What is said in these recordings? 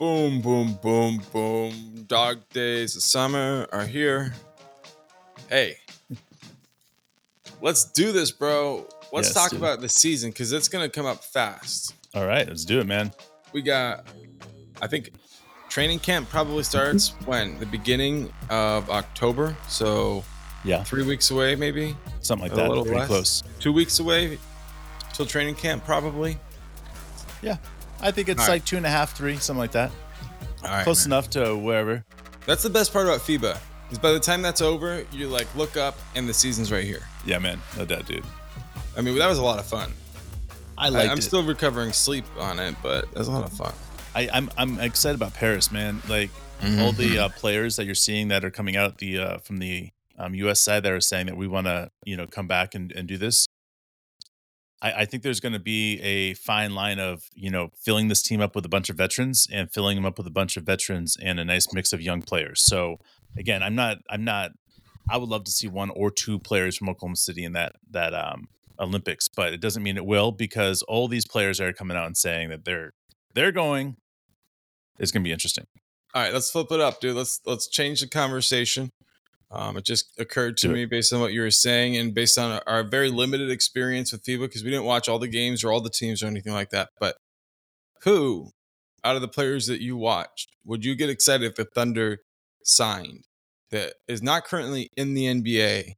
Boom, boom, boom, boom. Dog days of summer are here. Hey, let's do this, bro. Let's Yes, talk dude. about the season because it's going to come up fast. All right, let's do it, man. We got, I think, training camp probably starts when? The beginning of October. So Yeah, three weeks away, maybe? something like A that. little Pretty less. close. Two weeks away till training camp, probably. Yeah, I think it's All like right. two and a half, three, something like that. All right. close man. enough to wherever. That's the best part about FIBA. Is by the time that's over, you like look up and the season's right here. Yeah, man, no doubt, dude. I mean, that was a lot of fun. I like. I'm it. still recovering sleep on it, but was a lot of fun. I, I'm I'm excited about Paris, man. Like all the uh, players that you're seeing that are coming out the uh, from the um, U.S. side that are saying that we want to you know come back and, and do this. I, I think there's going to be a fine line of you know filling this team up with a bunch of veterans and filling them up with a bunch of veterans and a nice mix of young players. So again, I'm not I'm not. I would love to see one or two players from Oklahoma City in that that um, Olympics, but it doesn't mean it will because all these players are coming out and saying that they're they're going. It's going to be interesting. All right, let's flip it up, dude. Let's let's change the conversation. Um, it just occurred to it. me based on what you were saying and based on our, very limited experience with FIBA because we didn't watch all the games or all the teams or anything like that. But who, out of the players that you watched, would you get excited if the Thunder signed that is not currently in the NBA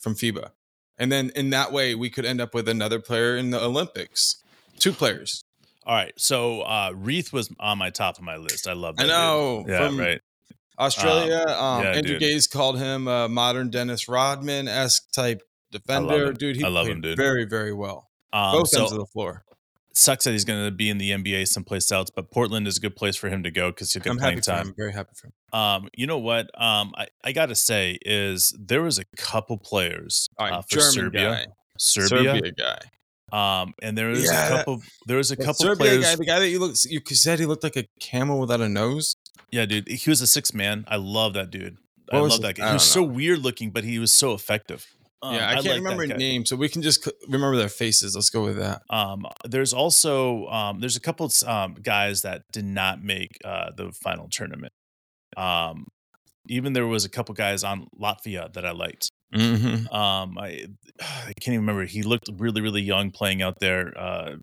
from FIBA? And then in that way, we could end up with another player in the Olympics. Two players. All right, so uh Reith was on my top of my list. I love that. I dude. know. Yeah, from right. Australia. Um, yeah, Andrew dude. Gaze called him a modern Dennis Rodman esque type defender. Dude, he I love played him, dude. very, very well. Um, Both so ends of the floor. sucks that he's going to be in the NBA someplace else, but Portland is a good place for him to go because he'll get I'm playing time. him. Very happy for him. Um, you know what? Um, I, I got to say is there was a couple players right, uh, for German Serbia, guy. Serbia, Serbia guy. Um, and there was Yeah, a couple. There was a The couple Serbia players. guy, the guy that you looked, you said he looked like a camel without a nose. Yeah, dude, he was a six man. I love that dude. What I love his- that guy. I He was don't so weird looking, but he was so effective. Um, yeah, I can't like remember guy. names, so we can just c- remember their faces. Let's go with that. Um, there's also um, there's a couple um, guys that did not make uh, the final tournament. Um, even there was a couple guys on Latvia that I liked. Mm-hmm. Um, I I can't even remember. He looked really really young playing out there. Uh,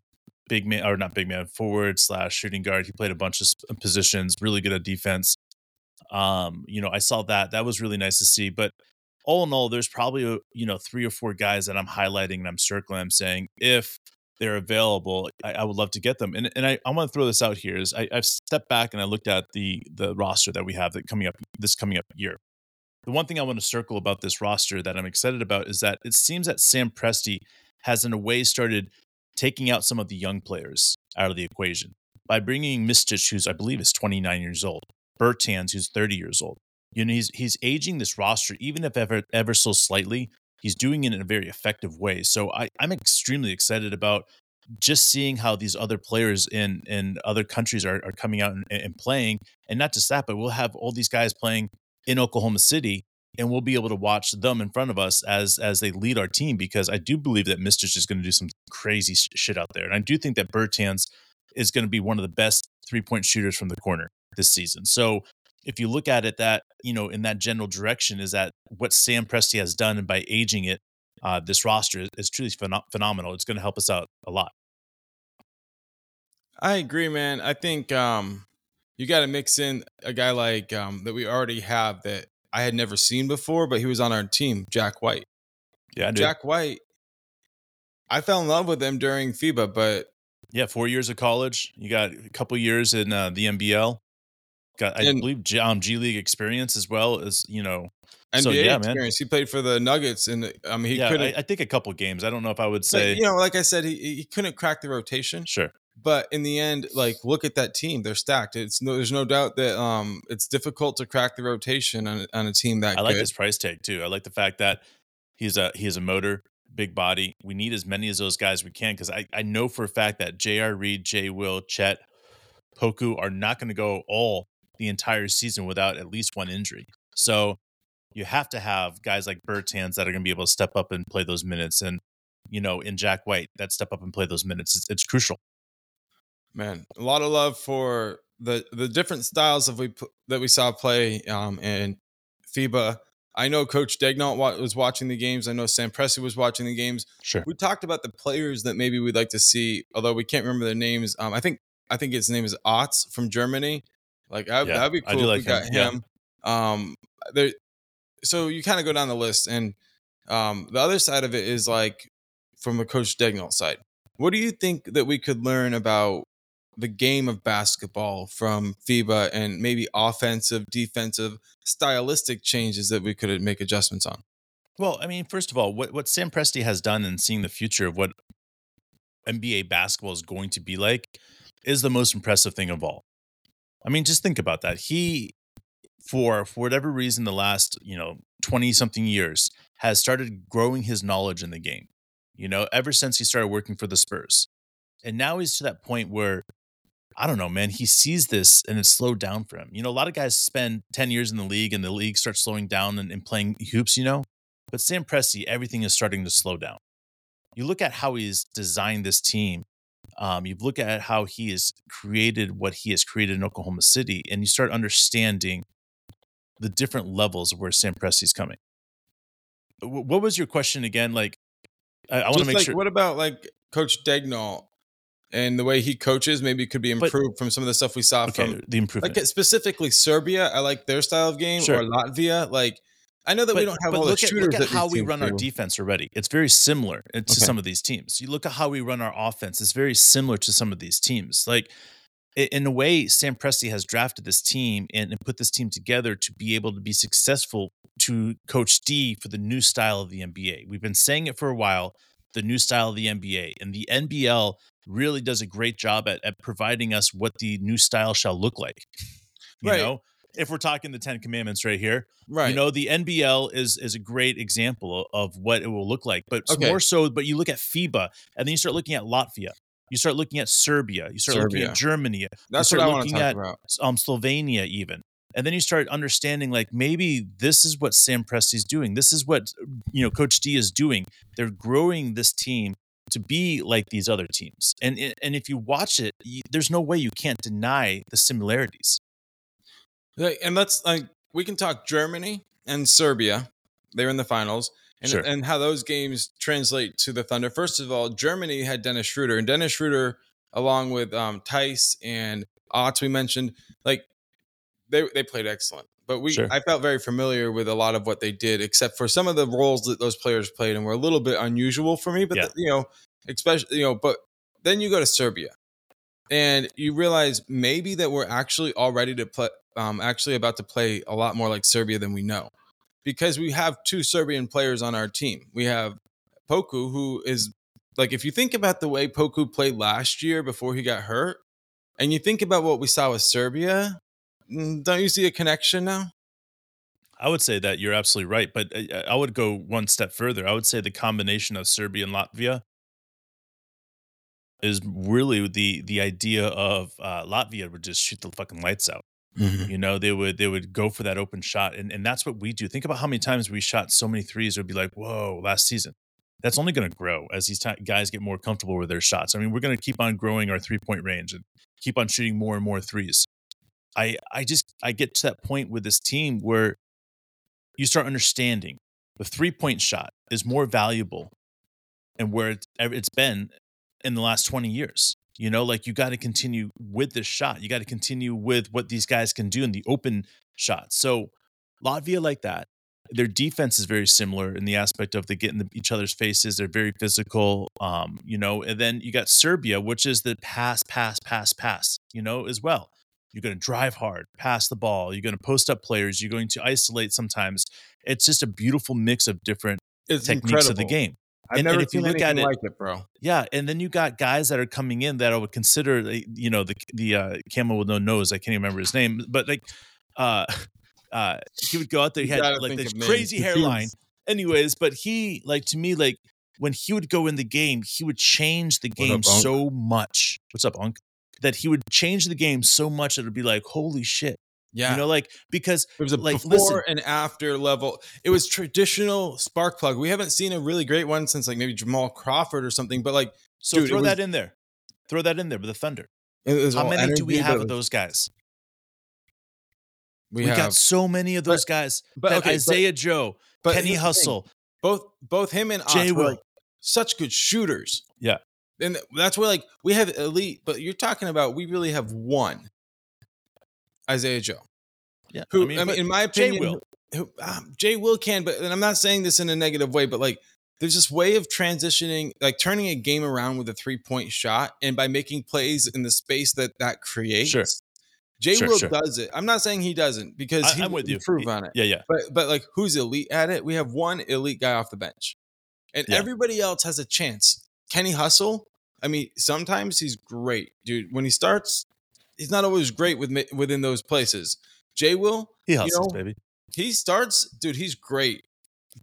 big man or not big man forward slash shooting guard. He played a bunch of positions. Really good at defense. Um, you know, I saw that. That was really nice to see. But all in all, there's probably uh, you know three or four guys that I'm highlighting and I'm circling. I'm saying if they're available, I, I would love to get them. And and I, I want to throw this out here is I, I've stepped back and I looked at the the roster that we have that coming up this coming up year. The one thing I want to circle about this roster that I'm excited about is that it seems that Sam Presti has in a way started taking out some of the young players out of the equation by bringing Micić, who's I believe is 29 years old, Bertans, who's 30 years old. You know, he's he's aging this roster, even if ever ever so slightly. He's doing it in a very effective way. So I, I'm extremely excited about just seeing how these other players in in other countries are, are coming out and, and playing. And not just that, but we'll have all these guys playing in Oklahoma City and we'll be able to watch them in front of us as as they lead our team because I do believe that Micić is going to do some crazy sh- shit out there. And I do think that Bertans is going to be one of the best three-point shooters from the corner this season. So if you look at it that, you know, in that general direction is that what Sam Presti has done and by aging it uh, this roster is, is truly phenom- phenomenal. It's going to help us out a lot. I agree, man. I think um, you got to mix in a guy like um, that we already have that I had never seen before, but he was on our team, Jack White. Yeah. Jack White, I fell in love with him during FIBA, but Yeah, four years of college. You got a couple years in uh, the NBL. Got, I believe, G, um, G League experience as well as you know. NBA So, yeah, man. experience. He played for the Nuggets, and I mean, he yeah, couldn't. I, I think a couple games. I don't know if I would but, say you know, like I said, he he couldn't crack the rotation. sure. But in the end, like look at that team; they're stacked. It's no, there's no doubt that um, it's difficult to crack the rotation on, on a team that I like good. his price tag too. I like the fact that he's a he has a motor, big body. We need as many of those guys we can because I, I know for a fact that J.R. Reed, Jay Will, Chet, Poku are not going to go all the entire season without at least one injury. So you have to have guys like Bertans that are going to be able to step up and play those minutes, and you know, in Jack White that step up and play those minutes. It's, it's crucial. Man, a lot of love for the the different styles of we that we saw play um, in FIBA. I know Coach wa- was watching the games. I know Sam Presti was watching the games. Sure. We talked about the players that maybe we'd like to see, although we can't remember their names. Um, I think I think his name is Otz from Germany. Like I, Yeah, that'd be I cool do if like we got him, yeah. Um, there. So you kind of go down the list, and um, the other side of it is like from a Coach Daigneault side. What do you think that we could learn about the game of basketball from FIBA and maybe offensive, defensive, stylistic changes that we could make adjustments on? Well, I mean, first of all, what, what Sam Presti has done in seeing the future of what NBA basketball is going to be like is the most impressive thing of all. I mean, just think about that. He, for for whatever reason, the last you know twenty something years has started growing his knowledge in the game. You know, ever since he started working for the Spurs, and now he's to that point where I don't know, man. He sees this and it's slowed down for him. You know, a lot of guys spend 10 years in the league and the league starts slowing down and, and playing hoops, you know. But Sam Presti, everything is starting to slow down. You look at how he's designed this team. Um, you look at how he has created what he has created in Oklahoma City, and you start understanding the different levels of where Sam Presti's coming. Wh- What was your question again? Like, I, I want to make like, sure. What about like Coach Daigneault and the way he coaches? Maybe could be But- improved from some of the stuff we saw okay, from the improvement. like specifically Serbia. I like their style of game Sure. or Latvia. Like I know that we don't have all the look at, shooters look at how we run our defense already. It's very similar uh, to Okay. some of these teams. You look at how we run our offense. It's very similar to some of these teams. Like in a way, Sam Presti has drafted this team and, and put this team together to be able to be successful to coach D for the new style of the NBA. We've been saying it for a while, the new style of the NBA. And the NBL really does a great job at, at providing us what the new style shall look like. You Right. know, if we're talking the Ten Commandments right here, Right. you know, the NBL is is a great example of, what it will look like, but Okay. more so. But you look at FIBA, and then you start looking at Latvia. You start looking at Serbia. You start looking at Germany, That's start what I want to looking talk at- about. um, Slovenia, even. And then you start understanding, like maybe this is what Sam Presti's doing. This is what you know Coach D is doing. They're growing this team to be like these other teams. And and if you watch it, you, there's no way you can't deny the similarities. And let's like we can talk Germany and Serbia. They're in the finals. And, Sure. and how those games translate to the Thunder. First of all, Germany had Dennis Schroeder, and Dennis Schroeder, along with um, Tice and Otts, we mentioned, like they they played excellent. But we, Sure. I felt very familiar with a lot of what they did, except for some of the roles that those players played, and were a little bit unusual for me. But Yeah. the- you know, especially you know, but then you go to Serbia, and you realize maybe that we're actually all ready to play, um, actually about to play a lot more like Serbia than we know, because we have two Serbian players on our team. We have Poku, who is like, if you think about the way Poku played last year before he got hurt, and you think about what we saw with Serbia, Mm, don't you see a connection now? I would say that you're absolutely right, but I, I would go one step further. I would say the combination of Serbia and Latvia is really the the idea of uh, Latvia would just shoot the fucking lights out. Mm-hmm. You know, they would they would go for that open shot, and and that's what we do. Think about how many times we shot so many threes. It would be like, whoa, last season. That's only going to grow as these ti guys get more comfortable with their shots. I mean, we're going to keep on growing our three point range and keep on shooting more and more threes. I I just I get to that point with this team where you start understanding the three point shot is more valuable and where it's, it's been in the last 20 years. You know, like you got to continue with this shot. You got to continue with what these guys can do in the open shot. So, Latvia, like that, their defense is very similar in the aspect of they get in each other's faces. They're very physical, um, you know. And then you got Serbia, which is the pass, pass, pass, pass, you know, as well. You're going to drive hard, pass the ball. You're going to post up players. You're going to isolate sometimes. It's just a beautiful mix of different It's techniques incredible. of the game. I've And- never and if you seen look at it- like it, bro. Yeah, and then you got guys that are coming in that I would consider, you know, the the uh, camel with no nose. I can't even remember his name, but like, uh, uh, he would go out there. He You had like this names. crazy hairline. Anyways, but he like to me like when he would go in the game, he would change the game up, so much. What's up, Unc? That he would change the game so much that it would be like, holy shit, Yeah. you know, like because It was a like, before listen. and after level. It was traditional spark plug. We haven't seen a really great one since like maybe Jamal Crawford or something. But like so Dude, throw was- that in there, throw that in there with the Thunder. How many do we have but of those guys? We, have, got so many of But- those guys. but that okay, but- Isaiah Joe, but Kenny. Hustle. both both him and Jay Will. such good shooters. Yeah. And that's where like we have elite, but you're talking about we really have one Isaiah Joe. Yeah, Who I mean, but in my opinion, Jay Will. who, um, Jay Will can, but and I'm not saying this in a negative way, but like there's this way of transitioning, like turning a game around with a three point shot, and by making plays in the space that that creates. Sure. Jay Sure, Will sure. does it. I'm not saying he doesn't because I- he I'm with you. improve on it. Yeah, yeah. But but like who's elite at it? We have one elite guy off the bench. And Yeah. everybody else has a chance. Kenny Hustle, I mean, sometimes he's great, dude. When he starts, he's not always great with within those places. Jay Will, He hustles, know, baby. he starts, dude, he's great.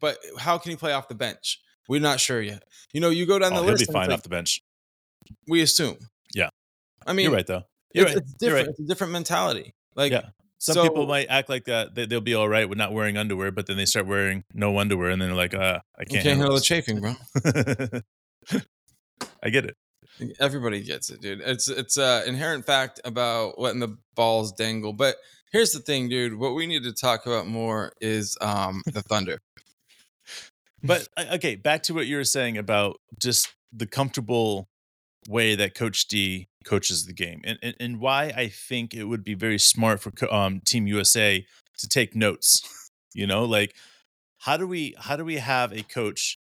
But how can he play off the bench? We're not sure yet. You know, you go down Oh, the he'll list, be and it's fine like, off the bench. we assume. Yeah. I mean, You're right, though. You're it's, right. it's different. right. It's a different mentality. Like, Yeah. Some so- people might act like that they, they'll be all right with not wearing underwear, but then they start wearing no underwear, and then they're like, uh, I can't, can't handle the chafing, bro. I get it. Everybody gets it, dude. It's it's a inherent fact about letting the balls dangle. But here's the thing, dude. What we need to talk about more is um the Thunder. But uh, okay, back to what you were saying about just the comfortable way that Coach D coaches the game, and and, and why I think it would be very smart for um, Team USA to take notes. You know, like how do we how do we have a coach,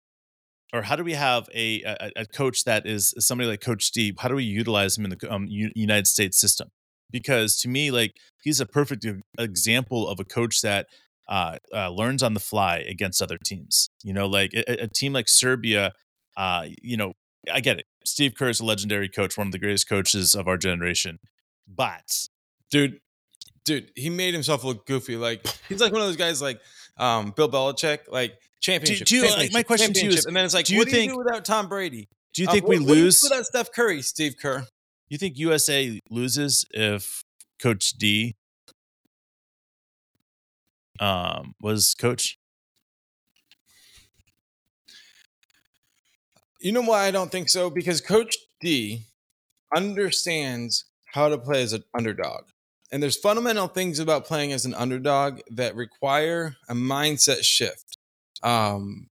or how do we have a a, a coach that is somebody like Coach Steve? How do we utilize him in the um, U- United States system? Because to me, like he's a perfect example of a coach that uh, uh, learns on the fly against other teams. You know, like a, a team like Serbia, uh, you know, I get it. Steve Kerr is a legendary coach, one of the greatest coaches of our generation. But Dude, dude, he made himself look goofy. Like he's like one of those guys like um Bill Belichick, like championship. do you- like, championship, my question to you is, and then it's like, do you what do think- you do without Tom Brady? do you Um, think what- we what do you do lose? without Steph Curry, Steve Kerr? You think USA loses if Coach D um, was coach? You know why I don't think so? Because Coach D understands how to play as an underdog. And there's fundamental things about playing as an underdog that require a mindset shift. Um,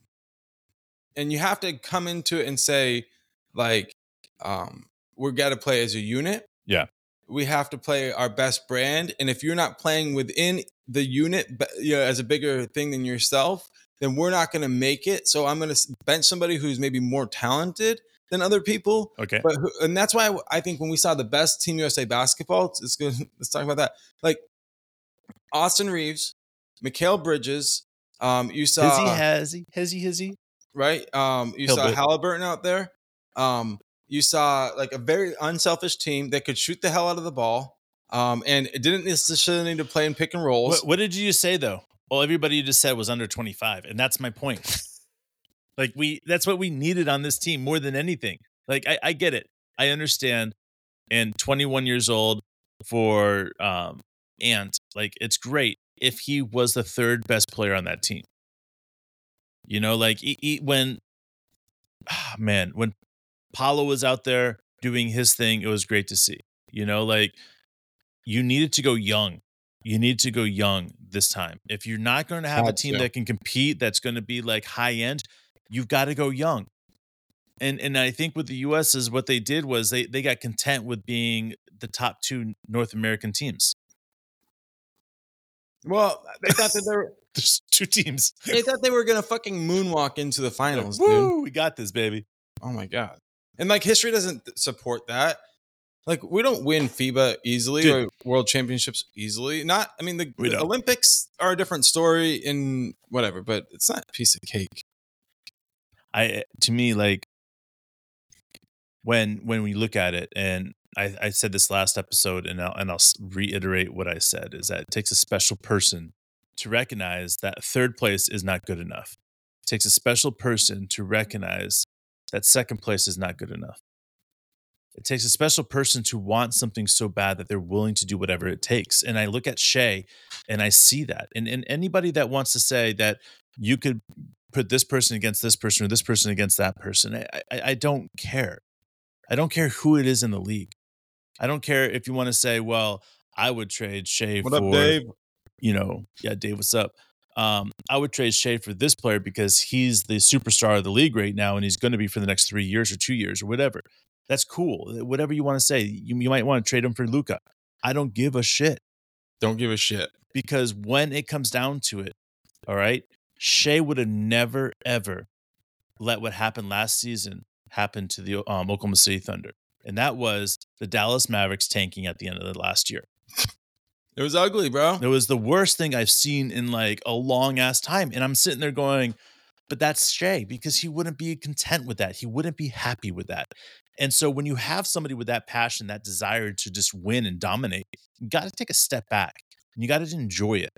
and you have to come into it and say, like, um, we've got to play as a unit. Yeah. We have to play our best brand. And if you're not playing within the unit but, you know, as a bigger thing than yourself, then we're not going to make it. So I'm going to bench somebody who's maybe more talented than other people. Okay. But who- and that's why I think when we saw the best Team USA basketball, it's- it's good. Let's talk about that. Like Austin Reaves, Mikal Bridges. Um, you saw Hizzy, has he? Has he? Has he? right. Um, you He'll saw do. Halliburton out there. Um, you saw like a very unselfish team that could shoot the hell out of the ball. Um, and it didn't necessarily need to play in pick and rolls. What, what did you just say though? Well, everybody you just said was under 25, and that's my point. like we, that's what we needed on this team more than anything. Like I, I get it, I understand, and 21 years old for um Ant, like it's great if he was the third best player on that team. You know, like he, he- when, ah, man, when Paolo was out there doing his thing, it was great to see. You know, like you needed to go young. You need to go young this time. If you're not going to have a team to. that can compete, that's going to be like high end, you've got to go young. And and I think with the US is what they did was they they got content with being the top two North American teams. Well, they thought that they were There's two teams. they thought they were gonna fucking moonwalk into the finals, dude. Woo, we got this, baby. Oh my god! And like history doesn't support that. Like we don't win FIBA easily Dude. or World Championships easily. Not, I mean, the, the. Olympics are a different story in whatever, but it's not a piece of cake. I eh, to me like when when we look at it and I, I said this last episode and I'll, and I'll reiterate what I said is that it takes a special person to recognize that third place is not good enough. It takes a special person to recognize that second place is not good enough. It takes a special person to want something so bad that they're willing to do whatever it takes. And I look at Shai and I see that. And, and anybody that wants to say that you could put this person against this person or this person against that person. I, I, I don't care. I don't care who it is in the league. I don't care if you want to say, well, I would trade Shai What for up, Dave? you know, yeah, Dave, what's up? Um, I would trade Shai for this player because he's the superstar of the league right now, and he's going to be for the next three years or two years or whatever. That's cool. Whatever you want to say, you, you might want to trade him for Luka. I don't give a shit. Don't give a shit. Because when it comes down to it, all right, Shai would have never ever let what happened last season happen to the um, Oklahoma City Thunder, and that was the Dallas Mavericks tanking at the end of the last year. It was ugly, bro. It was the worst thing I've seen in like a long ass time. And I'm sitting there going, but that's Shai because he wouldn't be content with that. He wouldn't be happy with that. And so when you have somebody with that passion, that desire to just win and dominate, you got to take a step back and you got to enjoy it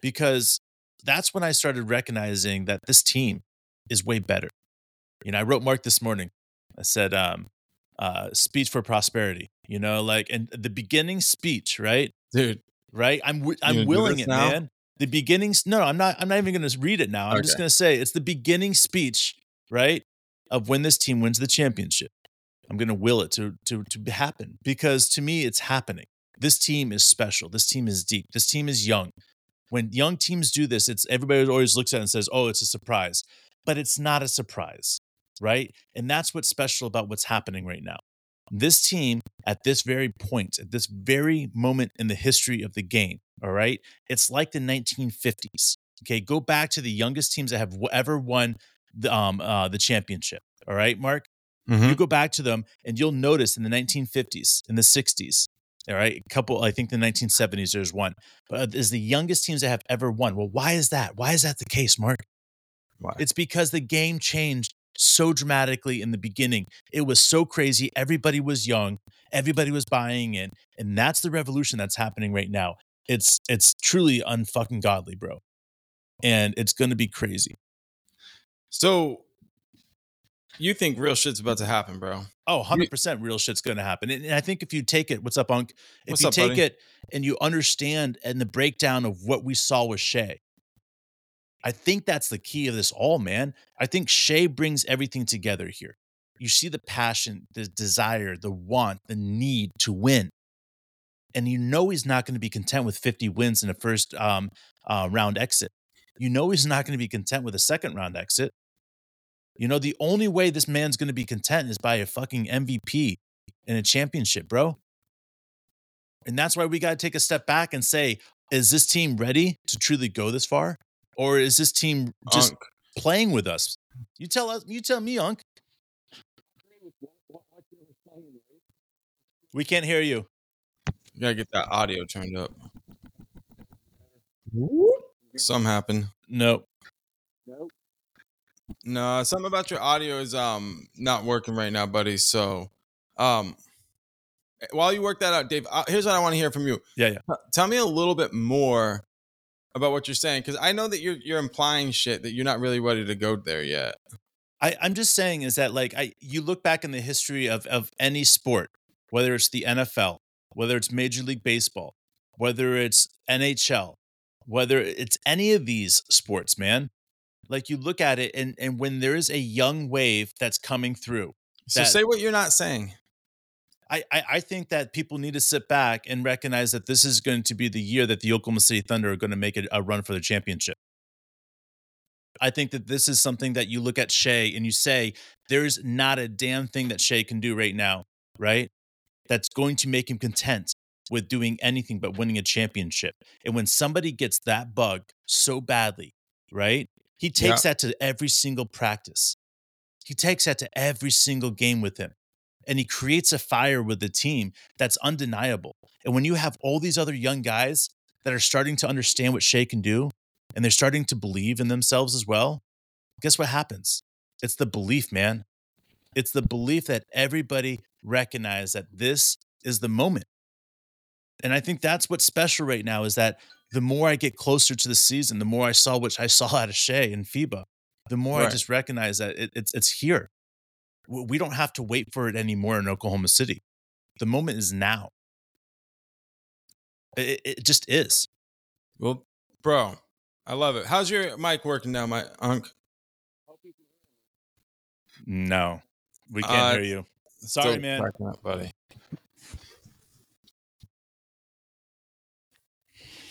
because that's when I started recognizing that this team is way better. You know, I wrote Mark this morning. I said, um, uh, speech for prosperity, you know, like, and the beginning speech, right? Dude, right? I'm w- I'm willing it, now? man. The beginnings. No, I'm not. I'm not even going to read it now. I'm okay. just going to say it's the beginning speech, right, of when this team wins the championship. I'm going to will it to to to happen because to me it's happening. This team is special. This team is deep. This team is young. When young teams do this, it's everybody always looks at it and says, "Oh, it's a surprise," but it's not a surprise, right? And that's what's special about what's happening right now. This team, at this very point, at this very moment in the history of the game, all right, it's like the 1950s. Okay, go back to the youngest teams that have ever won the um uh, the championship. All right, Mark. Mm-hmm. You go back to them, and you'll notice in the 1950s, in the 60s, all right, a couple. I think the 1970s there's one, but is the youngest teams that have ever won. Well, why is that? Why is that the case, Mark? Why? It's because the game changed so dramatically in the beginning. It was so crazy. Everybody was young. Everybody was buying in. And that's the revolution that's happening right now. It's it's truly unfucking godly, bro. And it's gonna be crazy. So you think real shit's about to happen, bro? Oh, 100% real shit's going to happen. And I think if you take it, what's up, Unc? If what's you up, take buddy? it and you understand and the breakdown of what we saw with Shai, I think that's the key of this all, man. I think Shai brings everything together here. You see the passion, the desire, the want, the need to win. And you know he's not going to be content with 50 wins in a first um, uh, round exit. You know he's not going to be content with a second round exit. You know, the only way this man's going to be content is by a fucking MVP in a championship, bro. And that's why we got to take a step back and say, is this team ready to truly go this far? Or is this team just Unk. playing with us? You tell us. You tell me, Unk. We can't hear you. You gotta get that audio turned up. Some happened. Nope. Nope. No, something about your audio is um not working right now, buddy. So, um, while you work that out, Dave, uh, here's what I want to hear from you. Yeah, yeah. Tell me a little bit more about what you're saying because I know that you're you're implying shit that you're not really ready to go there yet. I, I'm just saying is that like I you look back in the history of of any sport, whether it's the NFL, whether it's Major League Baseball, whether it's NHL, whether it's any of these sports, man. Like you look at it and and when there is a young wave that's coming through. So say what you're not saying. I, I, think that people need to sit back and recognize that this is going to be the year that the Oklahoma City Thunder are going to make a, a run for the championship. I think that this is something that you look at Shai and you say, there's not a damn thing that Shai can do right now, right? That's going to make him content with doing anything but winning a championship. And when somebody gets that bug so badly, right? He takes yeah. that to every single practice. He takes that to every single game with him and he creates a fire with the team that's undeniable. And when you have all these other young guys that are starting to understand what Shai can do and they're starting to believe in themselves as well, guess what happens? It's the belief, man. It's the belief that everybody recognizes that this is the moment. And I think that's what's special right now is that the more I get closer to the season, the more I saw which I saw out of Shai and FIBA, the more right. I just recognize that it, it's it's here we don't have to wait for it anymore in Oklahoma City. The moment is now. It, it just is. Well, bro, I love it. How's your mic working now, my unk? No, we can't uh, hear you. Sorry, man. Up, buddy.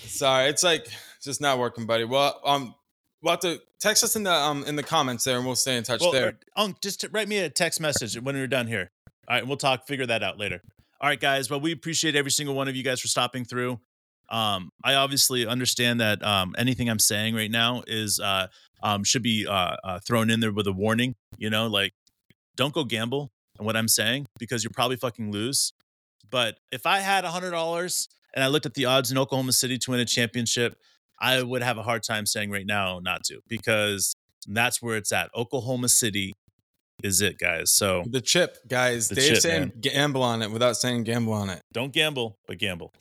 Sorry, it's like it's just not working, buddy. Well, um, we'll have to text us in the um in the comments there, and we'll stay in touch Well, there. Unc, just write me a text message when we're done here. All right, we'll talk, figure that out later. All right, guys. Well, we appreciate every single one of you guys for stopping through. Um, I obviously understand that um, anything I'm saying right now is uh, um, should be uh, uh, thrown in there with a warning. You know, like don't go gamble on what I'm saying because you'll probably fucking lose. But if I had a hundred dollars and I looked at the odds in Oklahoma City to win a championship, I would have a hard time saying right now not to because that's where it's at. Oklahoma City is it, guys. So The chip, guys. The Dave's chip, saying man. gamble on it without saying gamble on it. don't gamble, but gamble.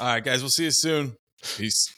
All right, guys. We'll see you soon. Peace.